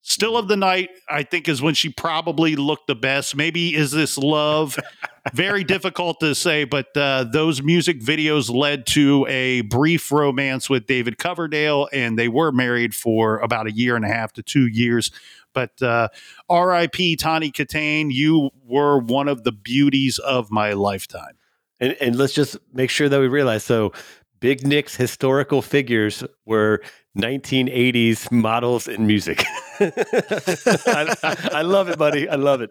Still of the Night, I think, is when she probably looked the best. Maybe Is This Love? [LAUGHS] Very difficult to say, but uh, those music videos led to a brief romance with David Coverdale, and they were married for about a year and a half to two years. But uh, R.I.P. Tawny Kitaen, you were one of the beauties of my lifetime. And, and let's just make sure that we realize so Big Nick's historical figures were 1980s models in music. I, [LAUGHS] I, I, love it, buddy. I love it.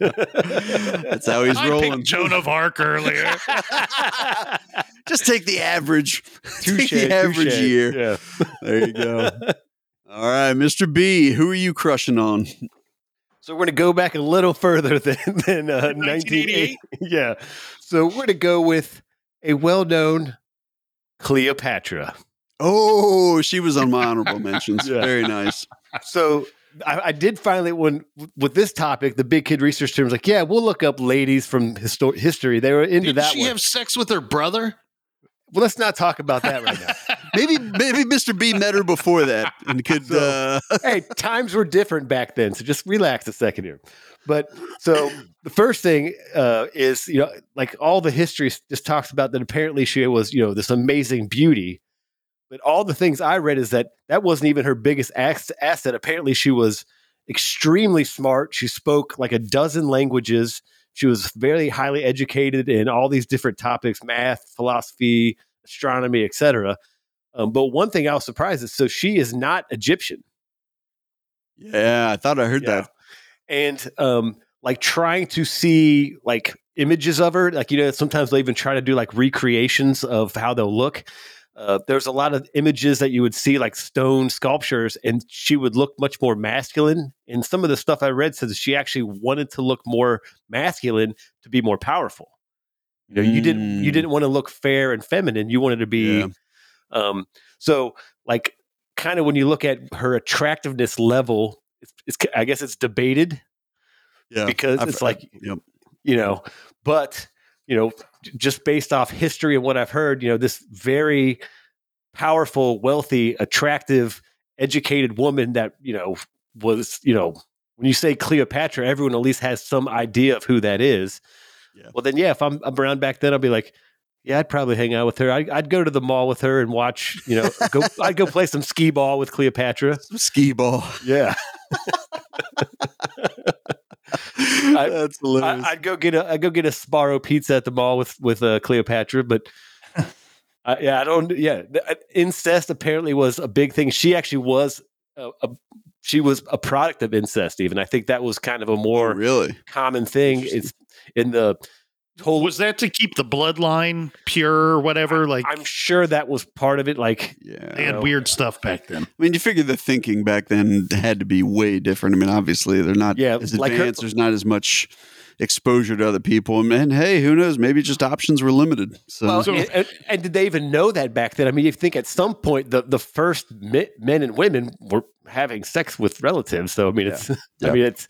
That's how he's I rolling. Picked Joan of Arc earlier. [LAUGHS] Just take the average. Touche, take the average touche. year. Yeah. There you go. All right, Mr. B, who are you crushing on? So we're going to go back a little further than, than uh, 1988? 1988. Yeah. So we're going to go with a well known Cleopatra. Oh, she was on my honorable [LAUGHS] mentions. Yeah. Very nice. So I, I did finally when with this topic, the big kid research team was like, "Yeah, we'll look up ladies from histo- history." They were into that." Did that she one. have sex with her brother? well, let's not talk about that right now. [LAUGHS] Maybe maybe Mr. B met her before that and could uh, [LAUGHS] hey, times were different back then, so just relax a second here. But so the first thing uh, is, you know, like all the history just talks about that apparently she was, you know, this amazing beauty. But all the things I read is that that wasn't even her biggest asset. Apparently, she was extremely smart. She spoke like a dozen languages. She was very highly educated in all these different topics math, philosophy, astronomy, etc. Um, but one thing I was surprised is so she is not Egyptian. Yeah, I thought I heard Yeah. that. And um like trying to see like images of her like you know sometimes they even try to do like recreations of how they'll look uh, there's a lot of images that you would see like stone sculptures and she would look much more masculine and some of the stuff i read says she actually wanted to look more masculine to be more powerful you know you didn't you Mm. didn't want to look fair and feminine you wanted to be Yeah. um so like kind of when you look at her attractiveness level it's, i guess it's debated Yeah. because I've- it's like yep. you know but you know just based off history and what i've heard you know this very powerful wealthy attractive educated woman that you know was you know when you say cleopatra everyone at least has some idea of who that is Yeah. well then yeah if i'm, I'm around back then i'll be like yeah, I'd probably hang out with her. I'd, I'd go to the mall with her and watch, you know, go. [LAUGHS] I'd go play some skee ball with Cleopatra. Some skee ball. Yeah, [LAUGHS] That's hilarious. I, I'd go get a I'd go get a Sbarro pizza at the mall with with uh, Cleopatra, but [LAUGHS] uh, yeah, I don't. Yeah, uh, incest apparently was a big thing. She actually was a, a she was a product of incest. Even I think that was kind of a Oh, more really? common thing. It's in the whole. Was that to keep the bloodline pure or whatever? Like I'm sure that was part of it. Like Yeah. they had weird stuff back then. I mean, you figure the thinking back then had to be way different. I mean, obviously they're not Yeah, as like her- advanced. There's not as much exposure to other people. And man, hey, who knows? Maybe just options were limited. So, Well, So- and, and- and did they even know that back then? I mean, you think at some point the, the first men and women were having sex with relatives. So I mean, it's [LAUGHS] Yeah. I mean it's,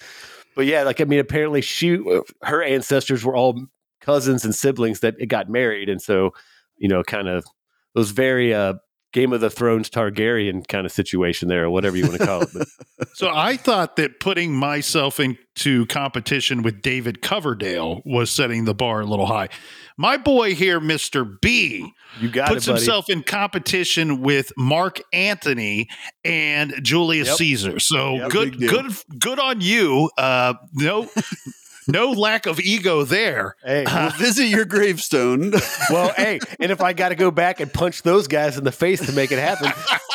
but yeah, like I mean, apparently she her ancestors were all cousins and siblings that it got married, and so you know, kind of those very uh, Game of the Thrones Targaryen kind of situation there, or whatever you want to call it. But [LAUGHS] So I thought that putting myself into competition with David Coverdale was setting the bar a little high. My boy here, Mr. B, you got puts it, himself in competition with Mark Antony and Julius Yep. Caesar. So Yep. good, good, good on you. Uh, no, no lack of ego there. Hey, uh, we'll visit your gravestone. [LAUGHS] well, hey, and if I got to go back and punch those guys in the face to make it happen,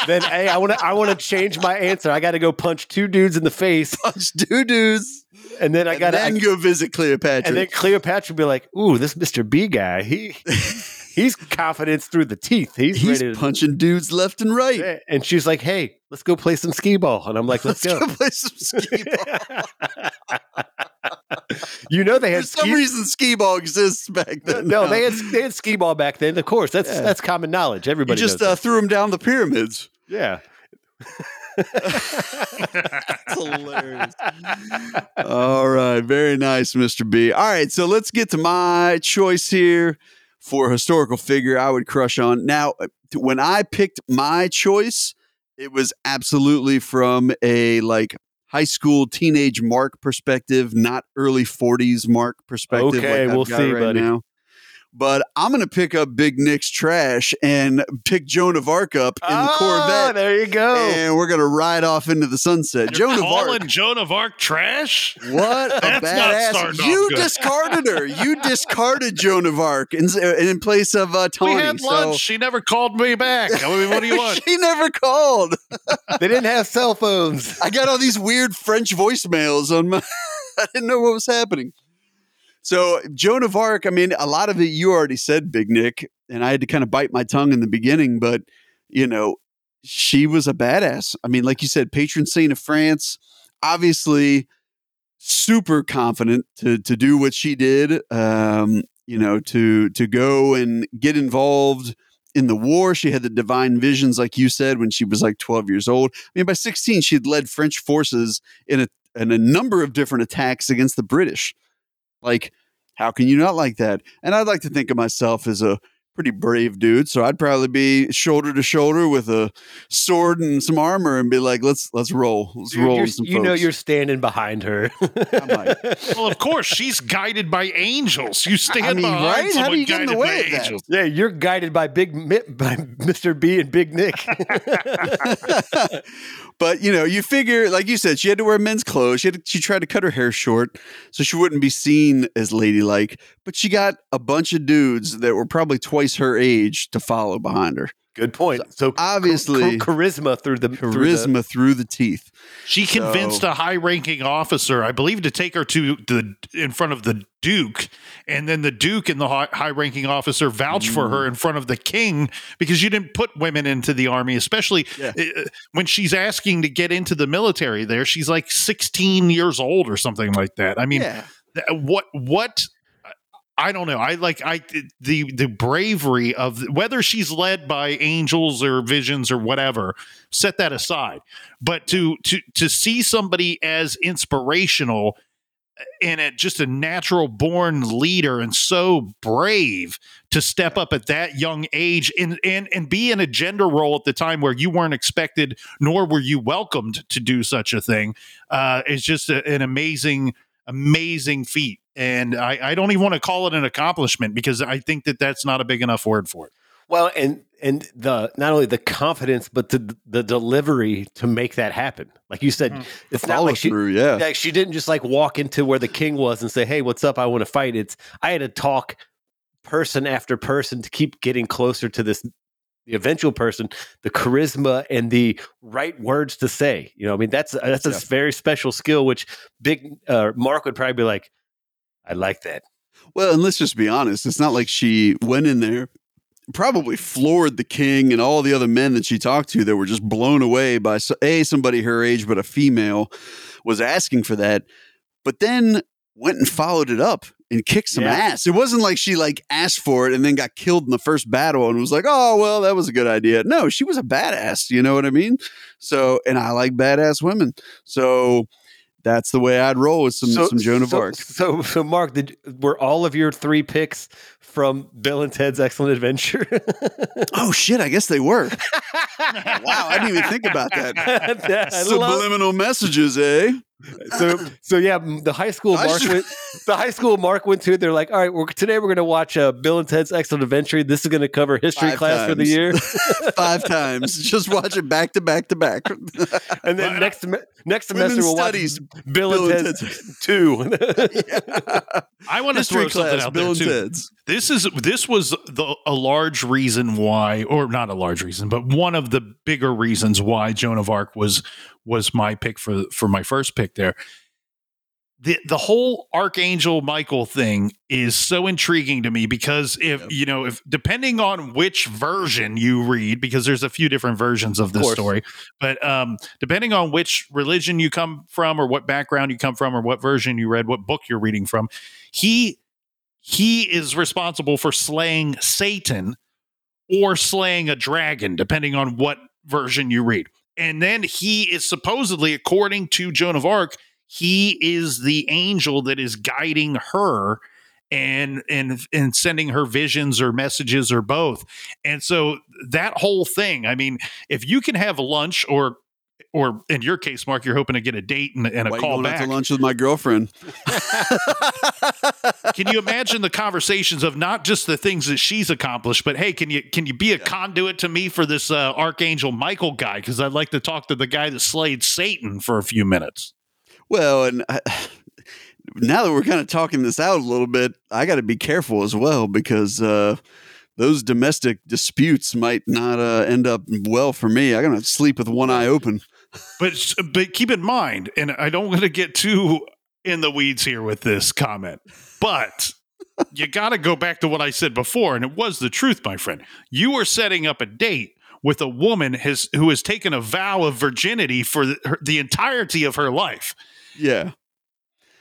then hey, I want to I want to change my answer. I got to go punch two dudes in the face, Punch doo doos. and then I got to go visit Cleopatra. and then Cleopatra would be like, "Ooh, this Mister B guy, he [LAUGHS] he's confidence through the teeth. He's, He's ready to." [LAUGHS] punching dudes left and right. And she's like, "Hey, let's go play some skee ball." And I'm like, "Let's, Let's go." go play some skee ball. You know they For had some ski- reason, skee ball exists back then. no, they had they had skee ball back then. Of course, that's Yeah. that's common knowledge. You Everybody just knows uh, that. threw them down the pyramids. yeah. That's hilarious. All right. Very nice, Mr. B. All right. So let's get to my choice here for a historical figure I would crush on. Now, uh, when I picked my choice, it was absolutely from a like high school teenage Mark perspective, not early 40s Mark perspective. Okay, I've we'll see, buddy. Now. But I'm going to pick up Big Nick's trash and pick Joan of Arc up in the oh, Corvette. there you go. And we're going to ride off into the sunset. You're Joan of calling Arc. Joan of Arc trash? What a [LAUGHS] That's not badass! starting off You good. discarded her. You [LAUGHS] discarded Joan of Arc in, in place of uh, We Tawny. had so- lunch. She never called me back. I mean, what do you [LAUGHS] want? she never called. they didn't have cell phones. I got all these weird French voicemails on my. I didn't know what was happening. So Joan of Arc. I mean, a lot of it you already said, Big Nick, and I had to kind of bite my tongue in the beginning, but you know, she was a badass. I mean, like you said, patron saint of France. Obviously, super confident to to do what she did. Um, you know, to to go and get involved in the war. She had the divine visions, like you said, when she was like 12 years old. I mean, by 16, she had led French forces in a in a number of different attacks against the British. Like, how can you not like that? And I'd like to think of myself as a pretty brave dude, so I'd probably be shoulder to shoulder with a sword and some armor and be like, "Let's let's roll, let's You're- roll." you're- some you know you're standing behind her. might. [LAUGHS] Well, of course, she's guided by angels. You stand I mean, behind right? How do you get in the way by of that? angels. yeah, you're guided by Big Mi- by [LAUGHS] Mr. B and Big Nick. [LAUGHS] but you know, you figure, like you said, she had to wear men's clothes. She had to, she tried to cut her hair short so she wouldn't be seen as ladylike. But she got a bunch of dudes that were probably twice her age to follow behind her. Good point. So Obviously, char- charisma through the through the- charisma through the teeth. She convinced So- a high-ranking officer, I believe, to take her to the in front of the Duke, and then the Duke and the high-ranking officer vouched for Mm. her in front of the King because you didn't put women into the army, especially Yeah. uh, when she's asking to get into the military. There, she's like 16 years old or something like that. I mean, yeah. th- what what I don't know. I like I the the bravery of whether she's led by angels or visions or whatever. Set that aside. But to to to see somebody as inspirational and a, just a natural born leader and so brave to step up at that young age and and and be in a gender role at the time where you weren't expected nor were you welcomed to do such a thing uh, is just a, an amazing amazing feat. And I, I don't even want to call it an accomplishment because I think that that's not a big enough word for it. Well, and and the not only the confidence, but the the delivery to make that happen. Like you said, Mhm. it's not like she, through, yeah. like she didn't just like walk into where the king was and say, "Hey, what's up? I want to fight." It's I had to talk person after person to keep getting closer to this the eventual person, the charisma and the right words to say. You know, I mean that's that's a Yeah. very special skill which big uh, Mark would probably be like, "I like that." Well, and let's just be honest. It's not like she went in there, probably floored the king and all the other men that she talked to that were just blown away by a somebody her age, but a female was asking for that. But then went and followed it up and kicked some Yeah. ass. It wasn't like she like asked for it and then got killed in the first battle and was like, "Oh, well, that was a good idea." No, she was a badass. You know what I mean? So, and I like badass women. So. That's the way I'd roll with some, some Joan of so, Arc. So, so Mark, did were all of your three picks from Bill and Ted's Excellent Adventure? [LAUGHS] Oh shit! I guess they were. [LAUGHS] Wow, I didn't even think about that. [LAUGHS] I love- Subliminal messages, eh? So, so yeah, the high school Mark went. The high school Mark went to. It. They're like, all right, we're, today we're going to watch uh, Bill and Ted's Excellent Adventure. This is going to cover history Five class for the year, [LAUGHS] Five times. Just watch it back to back to back. and then [LAUGHS] next next Women's semester we'll studies. watch Bill, Bill and and Ted's two. [LAUGHS] I want to throw something class, out Bill there too. Ted's. This is this was the, a large reason why, or not a large reason, but one of the bigger reasons why Joan of Arc was was my pick for for my first pick there. The the whole Archangel Michael thing is so intriguing to me because if Yep. you know if depending on which version you read because there's a few different versions of this course. story but um depending on which religion you come from or what background you come from or what version you read what book you're reading from he he is responsible for slaying Satan or slaying a dragon, depending on what version you read. And then he is supposedly, according to Joan of Arc, he is the angel that is guiding her and and and sending her visions or messages or both. And so that whole thing, I mean, if you can have lunch or or in your case, Mark, you're hoping to get a date and, and a Why call back. to lunch with my girlfriend? [LAUGHS] Can you imagine the conversations of not just the things that she's accomplished, but hey, can you can you be a conduit to me for this uh, Archangel Michael guy? Because I'd like to talk to the guy that slayed Satan for a few minutes. Well, and I, now that we're kind of talking this out a little bit, I got to be careful as well because uh, those domestic disputes might not uh, end up well for me. I'm gonna sleep with one eye open. But but keep in mind, and I don't want to get too in the weeds here with this comment, but you got to go back to what I said before, and it was the truth, my friend. You are setting up a date with a woman has who has taken a vow of virginity for the, her, the entirety of her life. Yeah,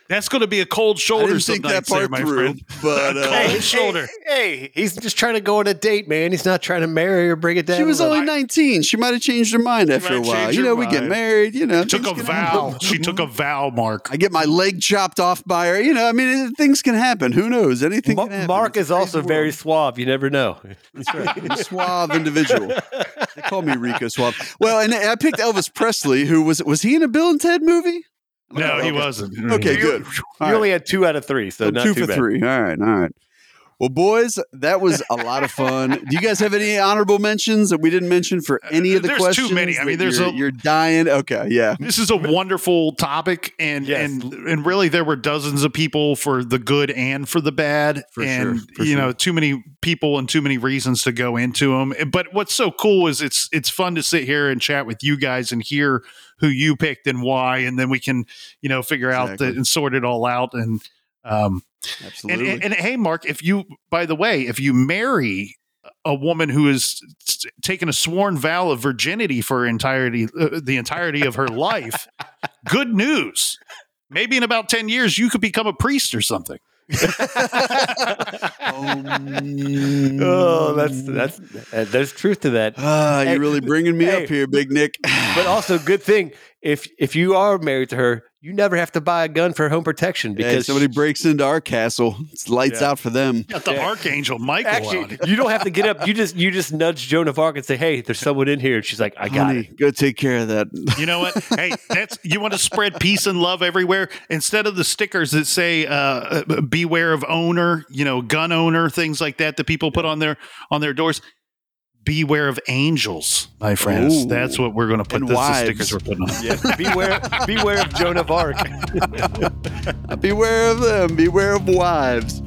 That's going to be a cold I shoulder didn't think that nights there, part my through, friend. [LAUGHS] but [LAUGHS] uh, Cold shoulder. Hey, he's just trying to go on a date, man. He's not trying to marry or bring it down. she was only little. 19. She might have changed her mind after a while. You her know, we get married. You know, she Took a vow. happen. She took a vow, Mark. I get my leg chopped off by her. You know, I mean, things can happen. Who knows? Anything Ma- can happen. Mark It's is also crazy very suave. You never know. That's right. Suave individual. They call me Rico Suave. Well, and I picked Elvis Presley, who was was he in a Bill and Ted movie? No, he wasn't. Okay, mm-hmm. good. [LAUGHS] You All right. only had two out of three, so So not two too for bad. three. All right, all right. Well, boys, that was a lot of fun. Do you guys have any honorable mentions that we didn't mention for any of the There's too questions? many. I mean, there's you're, a- you're dying. Okay, yeah. This is a wonderful topic, and Yes. and and really, there were dozens of people for the good and for the bad, For and sure, you know, too many people and too many reasons to go into them. But what's so cool is it's it's fun to sit here and chat with you guys and hear who you picked and why, and then we can you know figure out the, and sort it all out. And um, and, Absolutely. and and hey, Mark, if you by the way, if you marry a woman who has taken a sworn vow of virginity for entirety uh, the entirety of her life, [LAUGHS] good news. Maybe in about 10 years you could become a priest or something. Um, [LAUGHS] Oh, that's that's uh, there's truth to that. Ah, you're really bringing me hey. up here, Big Nick. But also, good thing if if you are married to her, you never have to buy a gun for home protection Hey, because somebody breaks into our castle, [LAUGHS] it's lights Yeah. out for them. Got the Yeah. archangel Michael Actually, out. you don't have to get up. You just you just nudge Joan of Arc and say, "Hey, there's someone in here." And she's like, "I got Honey, it." go take care of that. You know what? [LAUGHS] Hey, that's you want to spread peace and love everywhere instead of the stickers that say uh, uh, "Beware of owner," you know, gun owner, things like that that people put on their on their doors. Beware of angels, my friends. Ooh. That's what we're going to put. And This the wives. stickers we're putting on. Yeah, beware beware of Joan of Arc. [LAUGHS] beware of them. Beware of wives.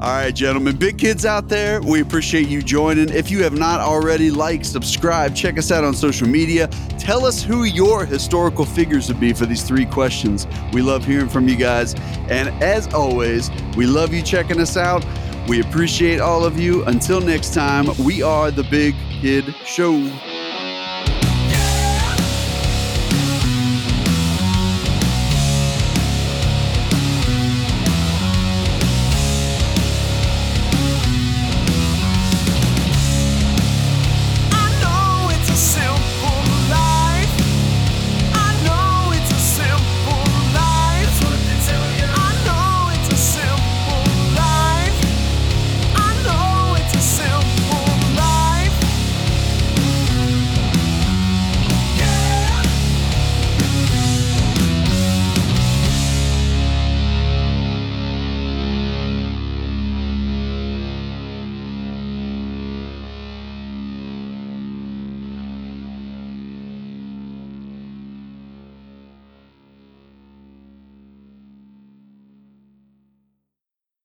All right, gentlemen, big kids out there, we appreciate you joining. If you have not already, like, subscribe, check us out on social media. Tell us who your historical figures would be for these three questions. We love hearing from you guys. And as always, we love you checking us out. We appreciate all of you. Until next time, we are the Big Kid Show.